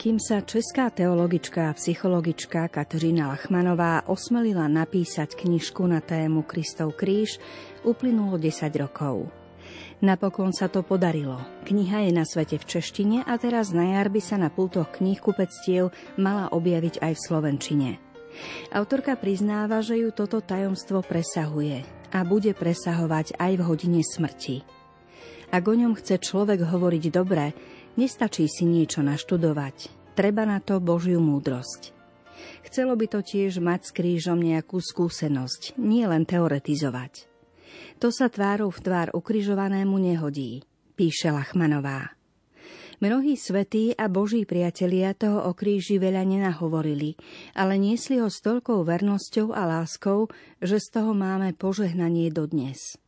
Kým sa česká teologička a psychologička Kateřina Lachmanová osmelila napísať knižku na tému Kristov kríž, uplynulo 10 rokov. Napokon sa to podarilo. Kniha je na svete v češtine a teraz na jar by sa na pultoch kníh kupectiev mala objaviť aj v slovenčine. Autorka priznáva, že ju toto tajomstvo presahuje a bude presahovať aj v hodine smrti. Ak o ňom chce človek hovoriť dobre, Nestačí si niečo naštudovať, treba na to Božiu múdrosť. Chcelo by to tiež mať s krížom nejakú skúsenosť, nie len teoretizovať. To sa tvárou v tvár ukrižovanému nehodí, píše Lachmanová. Mnohí svetí a boží priatelia toho o kríži veľa nenahovorili, ale niesli ho s toľkou vernosťou a láskou, že z toho máme požehnanie dodnes.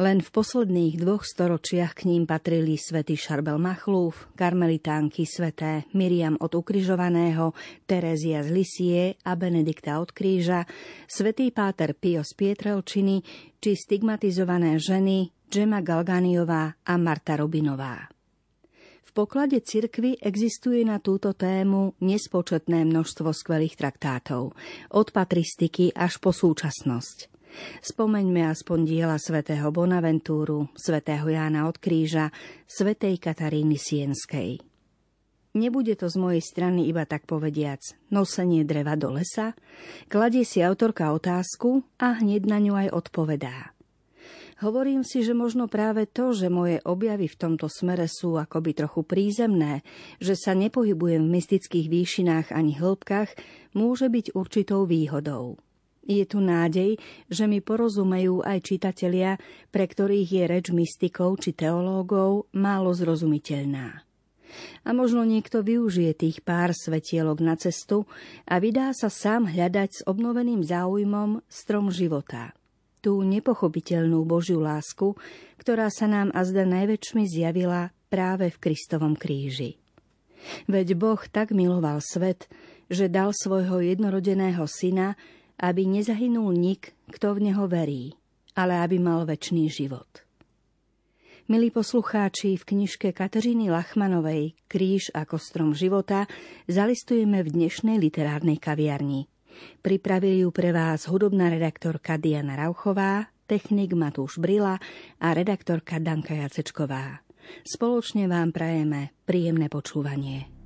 Len v posledných dvoch storočiach k ním patrili svätý Šarbel Machlúf, karmelitánky sveté Miriam od Ukrižovaného, Terézia z Lisie a Benedikta od Kríža, svätý Páter Pio z Pietrelčiny či stigmatizované ženy Džema Galganiová a Marta Robinová. V poklade cirkvy existuje na túto tému nespočetné množstvo skvelých traktátov, od patristiky až po súčasnosť. Spomeňme aspoň diela svätého Bonaventúru, svätého Jána od Kríža, svätej Kataríny Sienskej. Nebude to z mojej strany iba tak povediac nosenie dreva do lesa, kladie si autorka otázku a hneď na ňu aj odpovedá. Hovorím si, že možno práve to, že moje objavy v tomto smere sú akoby trochu prízemné, že sa nepohybujem v mystických výšinách ani hĺbkach, môže byť určitou výhodou. Je tu nádej, že mi porozumejú aj čitatelia, pre ktorých je reč mystikov či teológov málo zrozumiteľná. A možno niekto využije tých pár svetielok na cestu a vydá sa sám hľadať s obnoveným záujmom strom života. Tú nepochopiteľnú Božiu lásku, ktorá sa nám azda najväčšmi zjavila práve v Kristovom kríži. Veď Boh tak miloval svet, že dal svojho jednorodeného syna, aby nezahynul nik, kto v neho verí, ale aby mal väčší život. Milí poslucháči, v knižke Kateřiny Lachmanovej Kríž ako strom života zalistujeme v dnešnej literárnej kaviarni. Pripravili ju pre vás hudobná redaktorka Diana Rauchová, technik Matúš Brila a redaktorka Danka Jacečková. Spoločne vám prajeme príjemné počúvanie.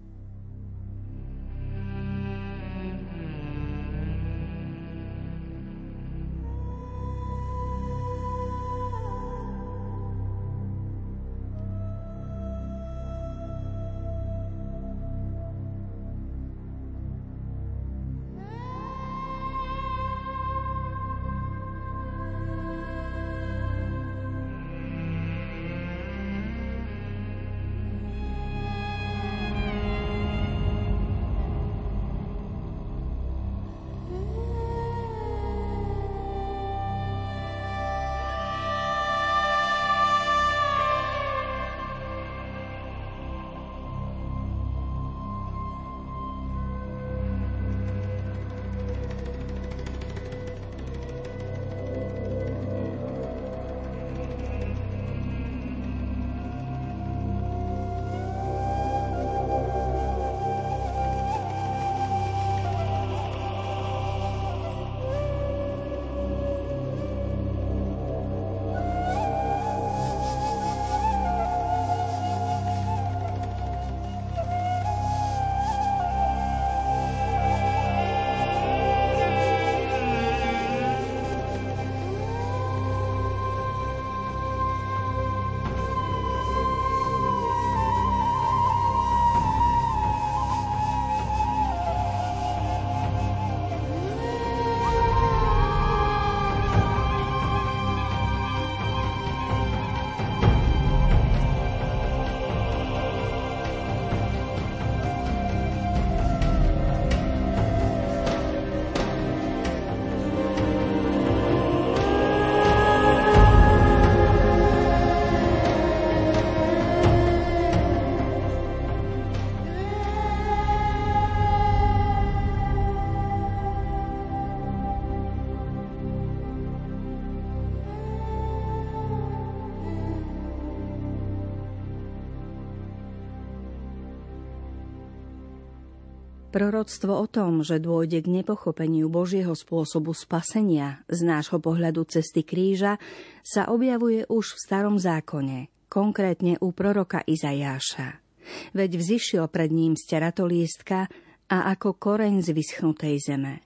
Proroctvo o tom, že dôjde k nepochopeniu Božieho spôsobu spasenia z nášho pohľadu cesty kríža, sa objavuje už v starom zákone, konkrétne u proroka Izajáša. Veď vzýšiel pred ním z teratolístka a ako koreň z vyschnutej zeme.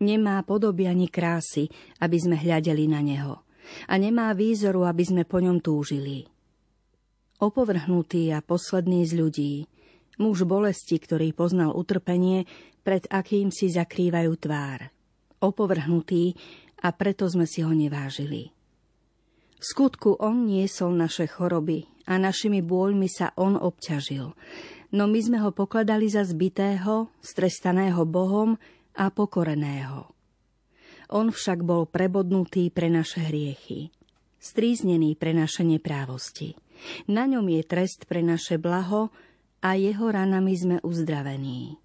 Nemá podoby ani krásy, aby sme hľadeli na neho. A nemá výzoru, aby sme po ňom túžili. Opovrhnutý a posledný z ľudí – muž bolesti, ktorý poznal utrpenie, pred akým si zakrývajú tvár. Opovrhnutý a preto sme si ho nevážili. V skutku on niesol naše choroby a našimi bôľmi sa on obťažil, no my sme ho pokladali za zbitého, strestaného Bohom a pokoreného. On však bol prebodnutý pre naše hriechy, stríznený pre naše neprávosti. Na ňom je trest pre naše blaho a jeho ranami sme uzdravení.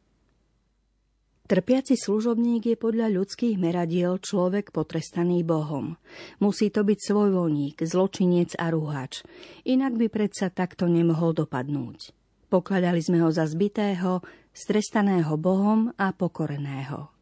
Trpiaci služobník je podľa ľudských meradiel človek potrestaný Bohom. Musí to byť svojvoľník, zločinec a rúhač. Inak by predsa takto nemohol dopadnúť. Pokladali sme ho za zbitého, strestaného Bohom a pokoreného.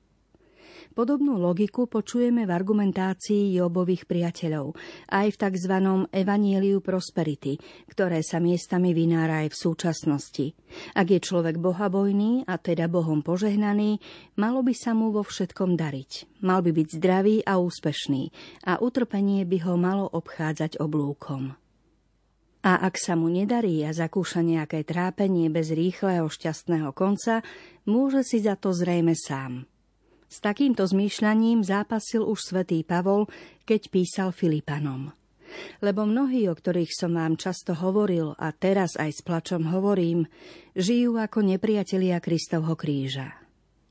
Podobnú logiku počujeme v argumentácii Jobových priateľov, aj v tzv. Evanieliu Prosperity, ktoré sa miestami vynára aj v súčasnosti. Ak je človek bohabojný a teda Bohom požehnaný, malo by sa mu vo všetkom dariť. Mal by byť zdravý a úspešný a utrpenie by ho malo obchádzať oblúkom. A ak sa mu nedarí a zakúša nejaké trápenie bez rýchleho šťastného konca, môže si za to zrejme sám. S takýmto zmýšľaním zápasil už svätý Pavol, keď písal Filipanom. Lebo mnohí, o ktorých som vám často hovoril a teraz aj s plačom hovorím, žijú ako nepriatelia Kristovho kríža.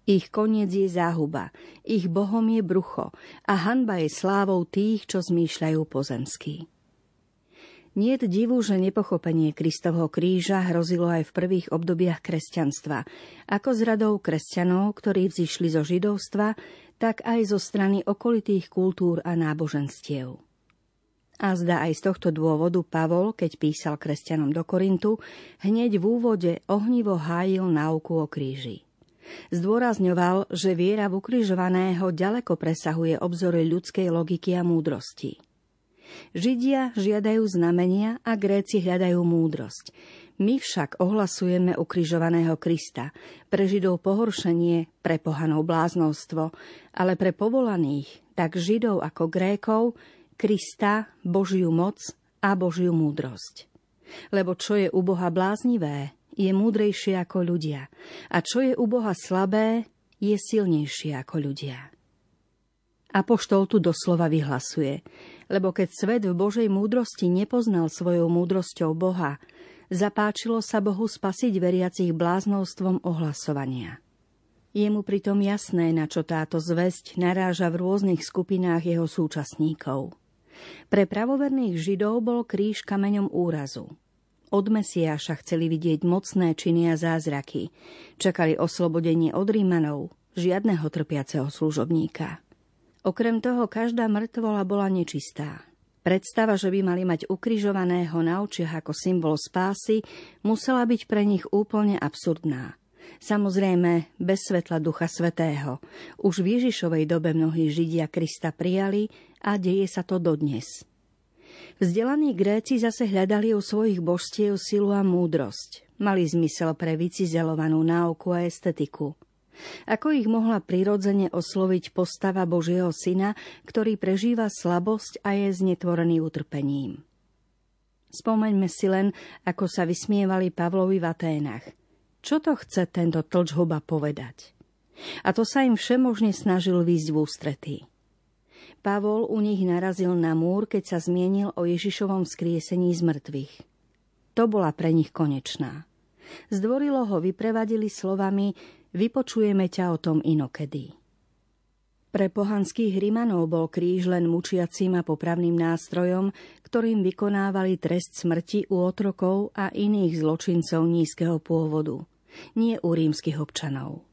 Ich koniec je záhuba, ich bohom je brucho a hanba je slávou tých, čo zmýšľajú pozemský. Nie je divu, že nepochopenie Kristovho kríža hrozilo aj v prvých obdobiach kresťanstva, ako z radou kresťanov, ktorí vzýšli zo židovstva, tak aj zo strany okolitých kultúr a náboženstiev. A zdá aj z tohto dôvodu Pavol, keď písal kresťanom do Korintu, hneď v úvode ohnivo hájil náuku o kríži. Zdôrazňoval, že viera v ukrižovaného ďaleko presahuje obzory ľudskej logiky a múdrosti. Židia žiadajú znamenia a Gréci hľadajú múdrosť. My však ohlasujeme ukrižovaného Krista. Pre Židov pohoršenie, pre pohanov bláznovstvo, ale pre povolaných, tak Židov ako Grékov, Krista, Božiu moc a Božiu múdrosť. Lebo čo je u Boha bláznivé, je múdrejšie ako ľudia. A čo je u Boha slabé, je silnejšie ako ľudia. Apoštol tu doslova vyhlasuje – lebo keď svet v Božej múdrosti nepoznal svojou múdrosťou Boha, zapáčilo sa Bohu spasiť veriacich bláznovstvom ohlasovania. Je mu pritom jasné, na čo táto zväzť naráža v rôznych skupinách jeho súčasníkov. Pre pravoverných Židov bol kríž kameňom úrazu. Od Mesiáša chceli vidieť mocné činy a zázraky. Čakali oslobodenie od Rímanov, žiadneho trpiaceho služobníka. Okrem toho každá mŕtvola bola nečistá. Predstava, že by mali mať ukrižovaného na očiach ako symbol spásy, musela byť pre nich úplne absurdná. Samozrejme, bez svetla Ducha Svetého. Už v Ježišovej dobe mnohí Židia Krista prijali a deje sa to dodnes. Vzdelaní Gréci zase hľadali u svojich božstiev silu a múdrosť. Mali zmysel pre vycizelovanú náuku a estetiku – ako ich mohla prirodzene osloviť postava Božieho syna, ktorý prežíva slabosť a je znetvorený utrpením. Spomeňme si len, ako sa vysmievali Pavlovi v Aténach. Čo to chce tento tlčhuba povedať? A to sa im všemožne snažil výjsť v ústretí. Pavol u nich narazil na múr, keď sa zmienil o Ježišovom skriesení z mŕtvych. To bola pre nich konečná. Zdvorilo ho vyprevadili slovami Vypočujeme ťa o tom inokedy. Pre pohanských Rimanov bol kríž len mučiacím a popravným nástrojom, ktorým vykonávali trest smrti u otrokov a iných zločincov nízkeho pôvodu, nie u rímskych občanov.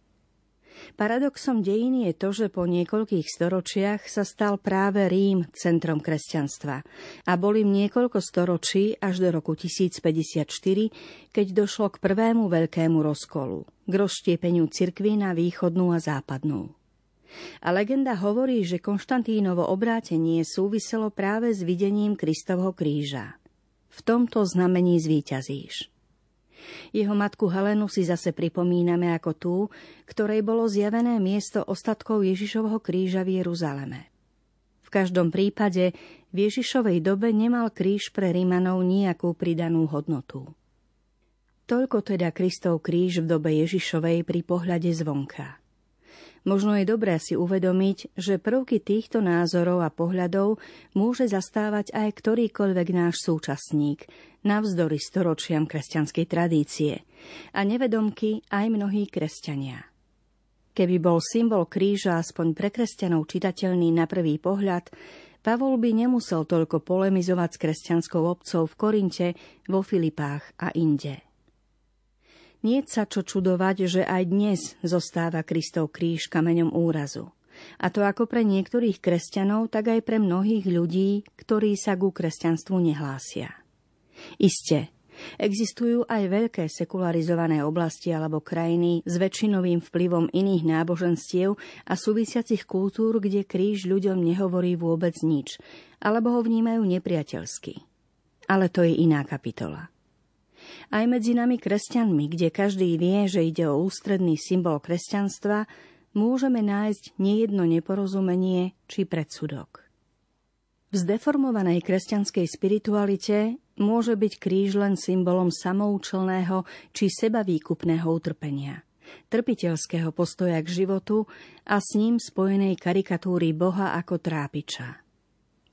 Paradoxom dejín je to, že po niekoľkých storočiach sa stal práve Rím centrom kresťanstva a boli niekoľko storočí až do roku 1054, keď došlo k prvému veľkému rozkolu, k rozštiepeniu cirkví na východnú a západnú. A legenda hovorí, že Konštantínovo obrátenie súviselo práve s videním Kristovho kríža. V tomto znamení zvíťazíš. Jeho matku Helenu si zase pripomíname ako tú, ktorej bolo zjavené miesto ostatkov Ježišovho kríža v Jeruzaleme. V každom prípade v Ježišovej dobe nemal kríž pre Rímanov nejakú pridanú hodnotu. Toľko teda Kristov kríž v dobe Ježišovej pri pohľade zvonka. Možno je dobré si uvedomiť, že prvky týchto názorov a pohľadov môže zastávať aj ktorýkoľvek náš súčasník, navzdory storočiam kresťanskej tradície a nevedomky aj mnohí kresťania. Keby bol symbol kríža aspoň pre kresťanov čitateľný na prvý pohľad, Pavol by nemusel toľko polemizovať s kresťanskou obcov v Korinte, vo Filipách a inde. Nie sa čo čudovať, že aj dnes zostáva Kristov kríž kameňom úrazu. A to ako pre niektorých kresťanov, tak aj pre mnohých ľudí, ktorí sa ku kresťanstvu nehlásia. Isté, existujú aj veľké sekularizované oblasti alebo krajiny s väčšinovým vplyvom iných náboženstiev a súvisiacich kultúr, kde kríž ľuďom nehovorí vôbec nič, alebo ho vnímajú nepriateľsky. Ale to je iná kapitola. Aj medzi nami kresťanmi, kde každý vie, že ide o ústredný symbol kresťanstva, môžeme nájsť nejedno neporozumenie či predsudok. V zdeformovanej kresťanskej spiritualite môže byť kríž len symbolom samoučelného či sebavýkupného utrpenia, trpiteľského postoja k životu a s ním spojenej karikatúry Boha ako trápiča.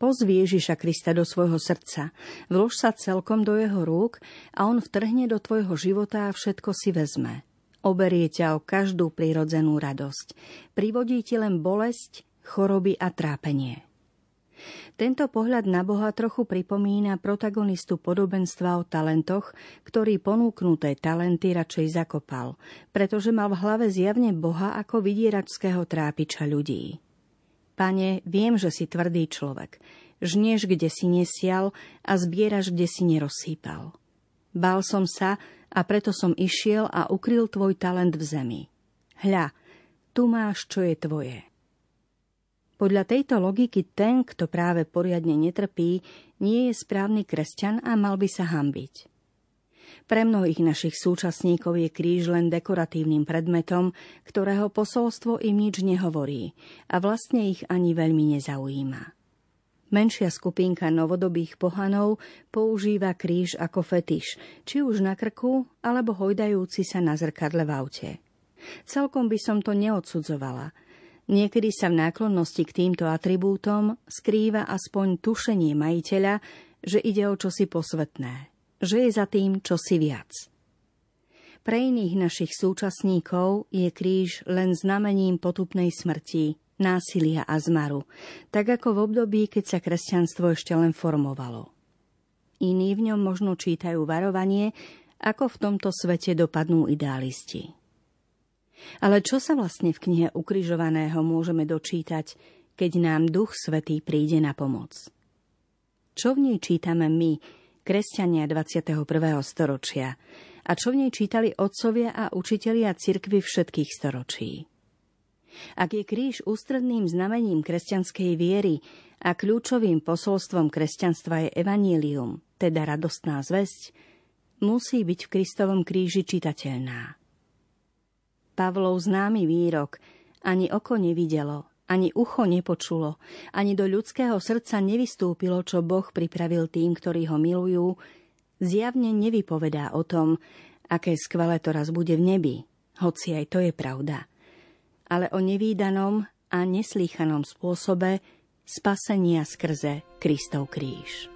Pozvi Ježiša Krista do svojho srdca, vlož sa celkom do jeho rúk a on vtrhne do tvojho života a všetko si vezme. Oberie ťa o každú prírodzenú radosť. Privodí ti len bolesť, choroby a trápenie. Tento pohľad na Boha trochu pripomína protagonistu podobenstva o talentoch, ktorý ponúknuté talenty radšej zakopal, pretože mal v hlave zjavne Boha ako vydieračského trápiča ľudí. Pane, viem, že si tvrdý človek. Žnieš, kde si nesial a zbieraš, kde si nerozsýpal. Bál som sa a preto som išiel a ukryl tvoj talent v zemi. Hľa, tu máš, čo je tvoje. Podľa tejto logiky ten, kto práve poriadne netrpí, nie je správny kresťan a mal by sa hambiť. Pre mnohých našich súčasníkov je kríž len dekoratívnym predmetom, ktorého posolstvo im nič nehovorí a vlastne ich ani veľmi nezaujíma. Menšia skupinka novodobých pohanov používa kríž ako fetiš, či už na krku, alebo hojdajúci sa na zrkadle v aute. Celkom by som to neodsudzovala. Niekedy sa v náklonnosti k týmto atribútom skrýva aspoň tušenie majiteľa, že ide o čosi posvetné že je za tým čosi viac. Pre iných našich súčasníkov je kríž len znamením potupnej smrti, násilia a zmaru, tak ako v období, keď sa kresťanstvo ešte len formovalo. Iní v ňom možno čítajú varovanie, ako v tomto svete dopadnú idealisti. Ale čo sa vlastne v knihe ukrižovaného môžeme dočítať, keď nám Duch Svetý príde na pomoc? Čo v nej čítame my, kresťania 21. storočia a čo v nej čítali otcovia a učitelia cirkvy všetkých storočí. Ak je kríž ústredným znamením kresťanskej viery a kľúčovým posolstvom kresťanstva je evanílium, teda radostná zväzť, musí byť v Kristovom kríži čitateľná. Pavlov známy výrok ani oko nevidelo, ani ucho nepočulo, ani do ľudského srdca nevystúpilo, čo Boh pripravil tým, ktorí ho milujú, zjavne nevypovedá o tom, aké skvelé to raz bude v nebi, hoci aj to je pravda. Ale o nevýdanom a neslýchanom spôsobe spasenia skrze Kristov kríž.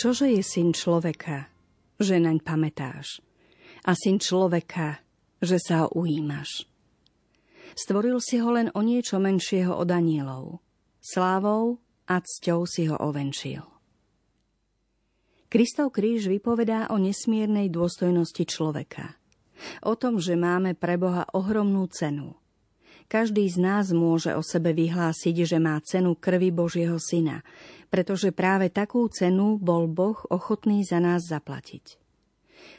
Čože je syn človeka, že naň pamätáš? A syn človeka, že sa ho ujímaš? Stvoril si ho len o niečo menšieho od anielov. Slávou a cťou si ho ovenčil. Kristov kríž vypovedá o nesmiernej dôstojnosti človeka. O tom, že máme pre Boha ohromnú cenu. Každý z nás môže o sebe vyhlásiť, že má cenu krvi Božieho Syna, pretože práve takú cenu bol Boh ochotný za nás zaplatiť.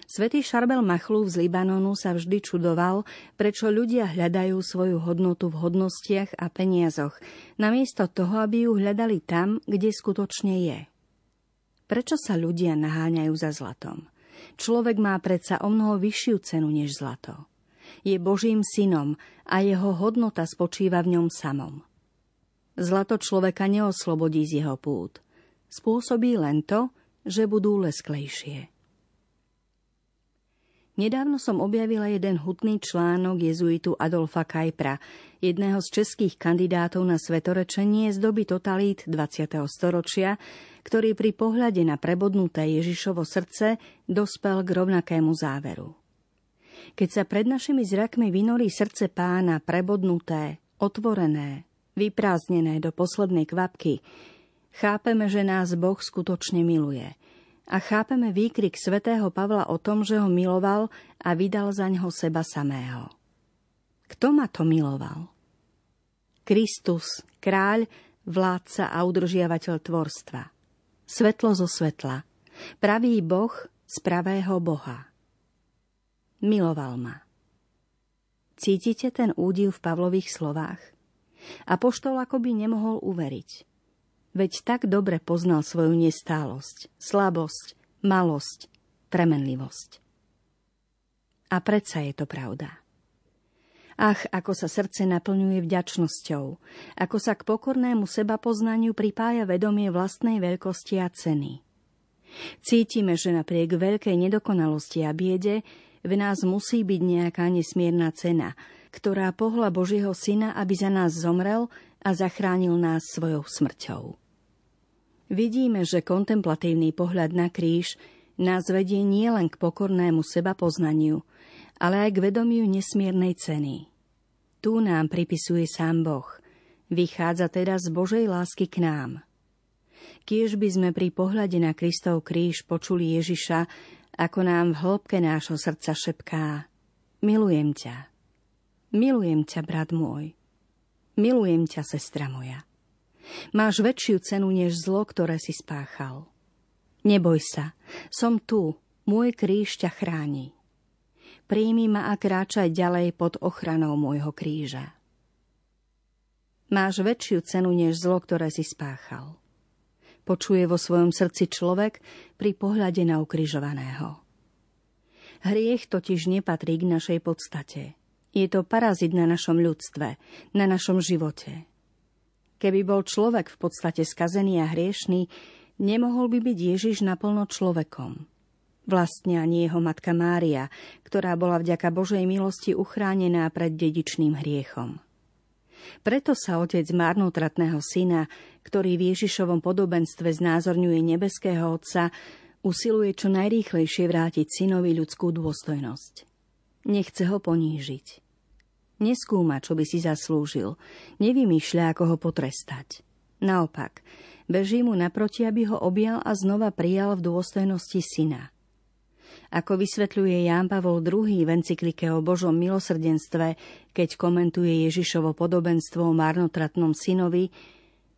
Svetý Šarbel Machlúv z Libanonu sa vždy čudoval, prečo ľudia hľadajú svoju hodnotu v hodnostiach a peniazoch, namiesto toho, aby ju hľadali tam, kde skutočne je. Prečo sa ľudia naháňajú za zlatom? Človek má predsa o mnoho vyššiu cenu než zlato je Božím synom a jeho hodnota spočíva v ňom samom. Zlato človeka neoslobodí z jeho pút. Spôsobí len to, že budú lesklejšie. Nedávno som objavila jeden hutný článok jezuitu Adolfa Kajpra, jedného z českých kandidátov na svetorečenie z doby totalít 20. storočia, ktorý pri pohľade na prebodnuté Ježišovo srdce dospel k rovnakému záveru. Keď sa pred našimi zrakmi vynorí srdce pána prebodnuté, otvorené, vyprázdnené do poslednej kvapky, chápeme, že nás Boh skutočne miluje. A chápeme výkrik svätého Pavla o tom, že ho miloval a vydal za ňoho seba samého. Kto ma to miloval? Kristus, kráľ, vládca a udržiavateľ tvorstva. Svetlo zo svetla. Pravý Boh z pravého Boha. Miloval ma. Cítite ten údiv v Pavlových slovách? A poštol akoby nemohol uveriť. Veď tak dobre poznal svoju nestálosť, slabosť, malosť, premenlivosť. A predsa je to pravda. Ach, ako sa srdce naplňuje vďačnosťou, ako sa k pokornému seba poznaniu pripája vedomie vlastnej veľkosti a ceny. Cítime, že napriek veľkej nedokonalosti a biede v nás musí byť nejaká nesmierna cena, ktorá pohla Božieho Syna, aby za nás zomrel a zachránil nás svojou smrťou. Vidíme, že kontemplatívny pohľad na kríž nás vedie nielen k pokornému seba poznaniu, ale aj k vedomiu nesmiernej ceny. Tu nám pripisuje sám Boh. Vychádza teda z Božej lásky k nám. Kiež by sme pri pohľade na Kristov kríž počuli Ježiša, ako nám v hĺbke nášho srdca šepká Milujem ťa. Milujem ťa, brat môj. Milujem ťa, sestra moja. Máš väčšiu cenu než zlo, ktoré si spáchal. Neboj sa, som tu, môj kríž ťa chráni. Príjmi ma a kráčaj ďalej pod ochranou môjho kríža. Máš väčšiu cenu než zlo, ktoré si spáchal počuje vo svojom srdci človek pri pohľade na ukrižovaného. Hriech totiž nepatrí k našej podstate. Je to parazit na našom ľudstve, na našom živote. Keby bol človek v podstate skazený a hriešný, nemohol by byť Ježiš naplno človekom. Vlastne ani jeho matka Mária, ktorá bola vďaka Božej milosti uchránená pred dedičným hriechom. Preto sa otec marnotratného syna, ktorý v Ježišovom podobenstve znázorňuje nebeského Otca, usiluje čo najrýchlejšie vrátiť synovi ľudskú dôstojnosť. Nechce ho ponížiť. Neskúma, čo by si zaslúžil. Nevymýšľa, ako ho potrestať. Naopak, beží mu naproti, aby ho objal a znova prijal v dôstojnosti syna – ako vysvetľuje Ján Pavol II v encyklike o Božom milosrdenstve, keď komentuje Ježišovo podobenstvo o marnotratnom synovi,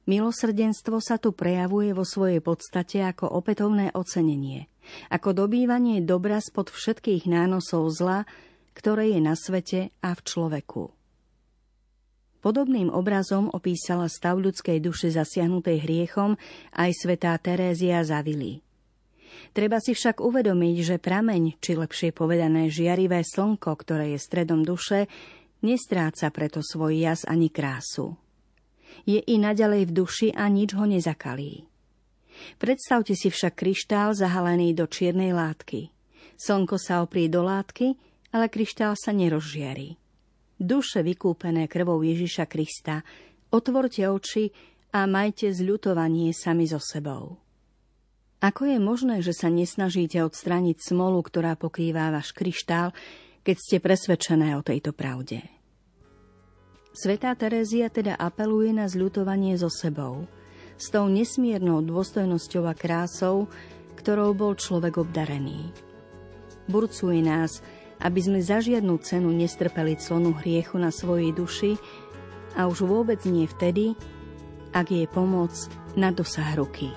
milosrdenstvo sa tu prejavuje vo svojej podstate ako opätovné ocenenie, ako dobývanie dobra spod všetkých nánosov zla, ktoré je na svete a v človeku. Podobným obrazom opísala stav ľudskej duše zasiahnutej hriechom aj svetá Terézia Zavili. Treba si však uvedomiť, že prameň, či lepšie povedané žiarivé slnko, ktoré je stredom duše, nestráca preto svoj jas ani krásu. Je i naďalej v duši a nič ho nezakalí. Predstavte si však kryštál zahalený do čiernej látky. Slnko sa oprie do látky, ale kryštál sa nerozžiari. Duše vykúpené krvou Ježiša Krista, otvorte oči a majte zľutovanie sami so sebou. Ako je možné, že sa nesnažíte odstrániť smolu, ktorá pokrýva váš kryštál, keď ste presvedčené o tejto pravde? Svetá Terézia teda apeluje na zľutovanie so sebou, s tou nesmiernou dôstojnosťou a krásou, ktorou bol človek obdarený. Burcuje nás, aby sme za žiadnu cenu nestrpeli clonu hriechu na svojej duši a už vôbec nie vtedy, ak je pomoc na dosah ruky.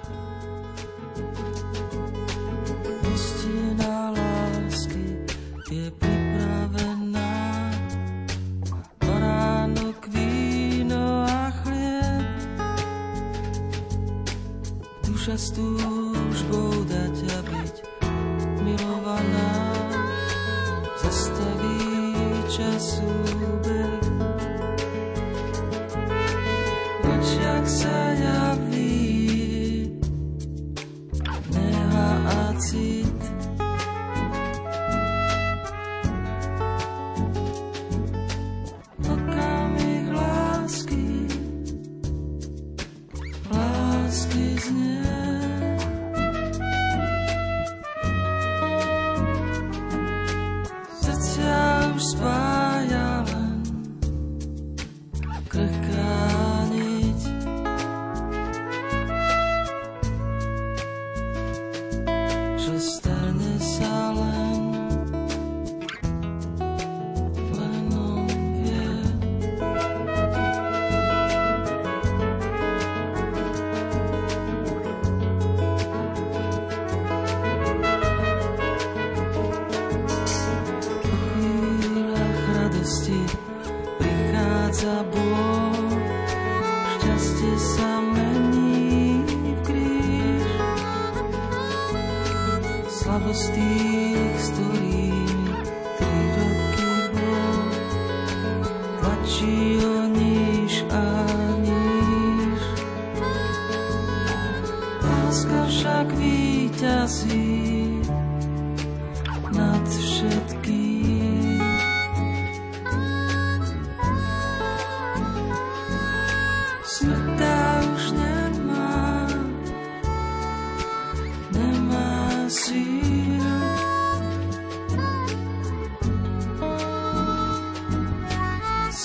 s túžbou dať a byť soon.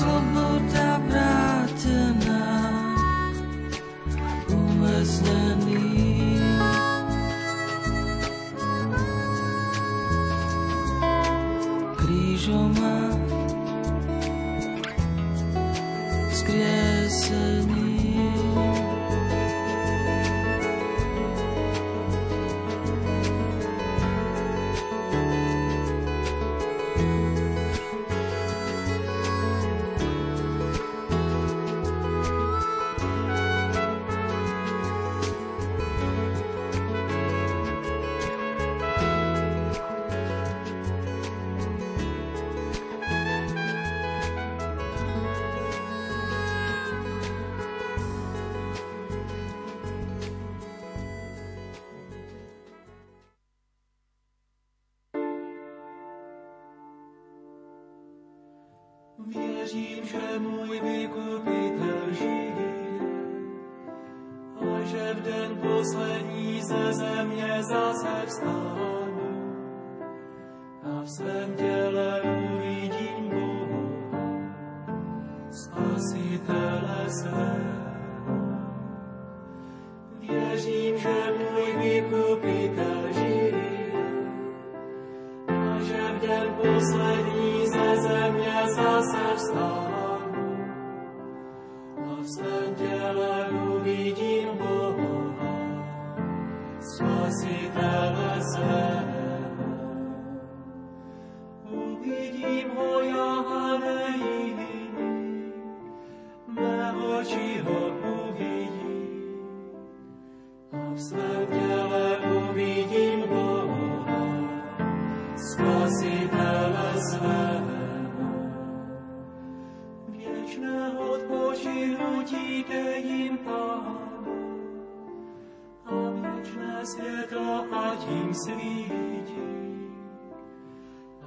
Věřím, den poslední ze země zase vstánu a v svém těle uvidím Boha, spasitele svého. Věřím, že můj vykupitel žije a že v den poslední ze země zase vstánu spasitele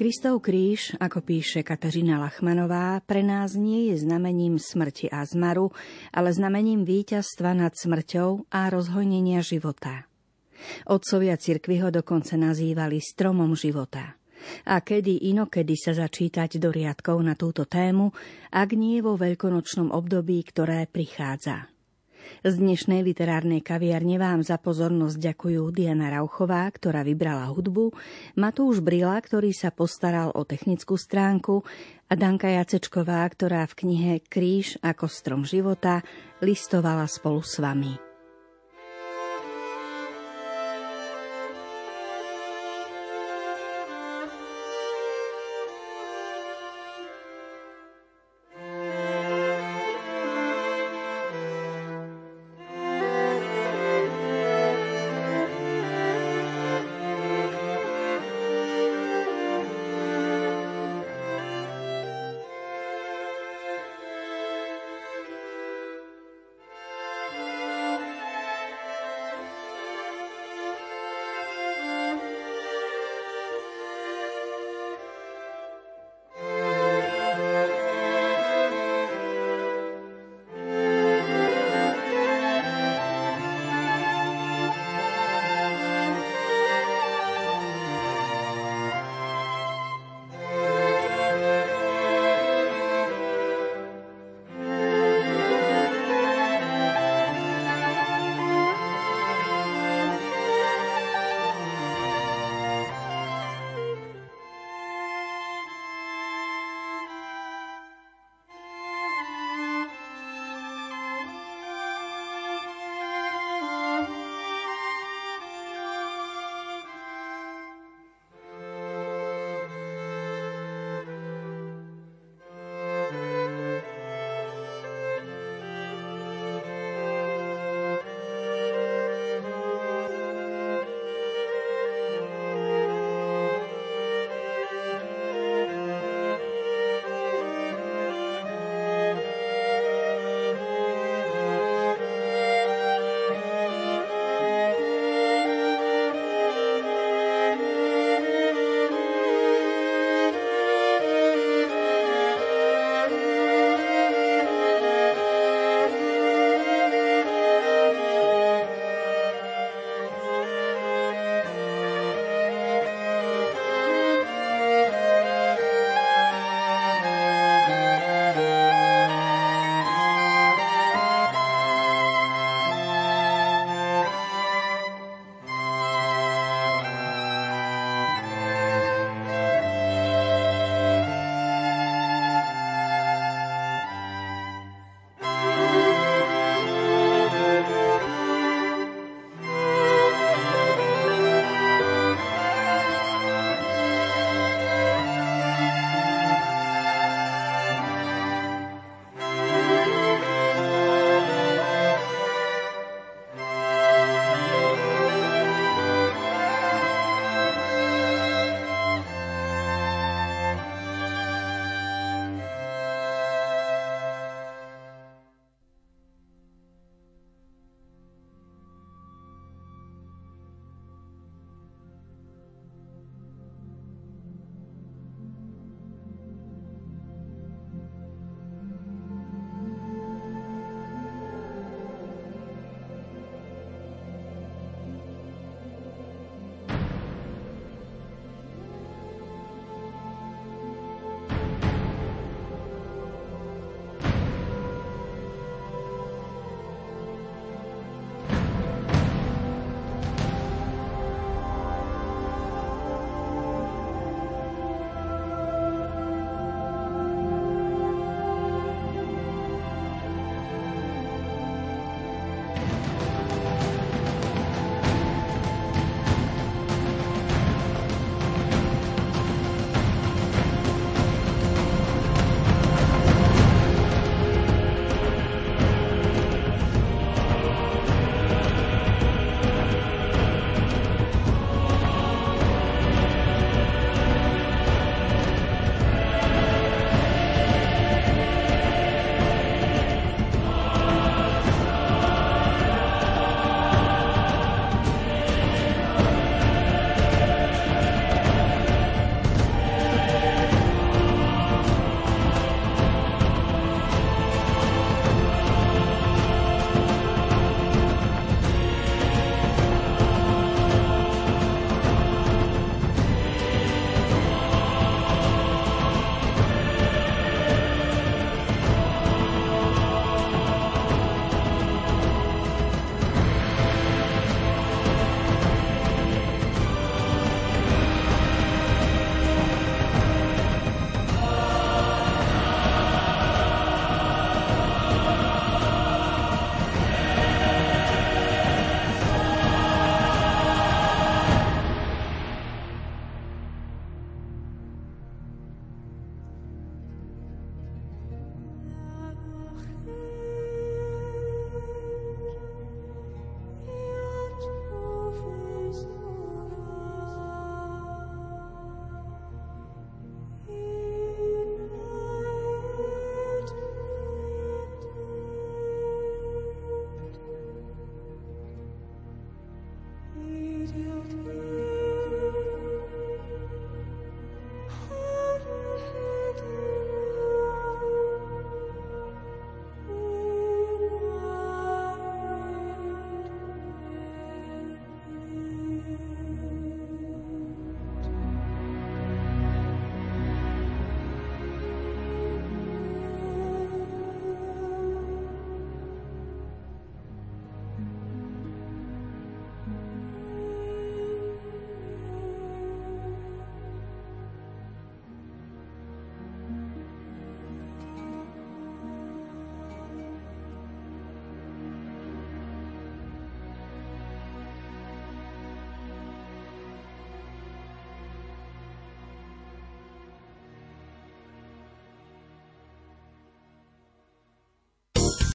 Kristov kríž, ako píše Kateřina Lachmanová, pre nás nie je znamením smrti a zmaru, ale znamením víťazstva nad smrťou a rozhojnenia života. Otcovia cirkvy ho dokonca nazývali stromom života. A kedy inokedy sa začítať do riadkov na túto tému, ak nie vo veľkonočnom období, ktoré prichádza. Z dnešnej literárnej kaviarne vám za pozornosť ďakujú Diana Rauchová, ktorá vybrala hudbu, Matúš Brila, ktorý sa postaral o technickú stránku a Danka Jacečková, ktorá v knihe Kríž ako strom života listovala spolu s vami.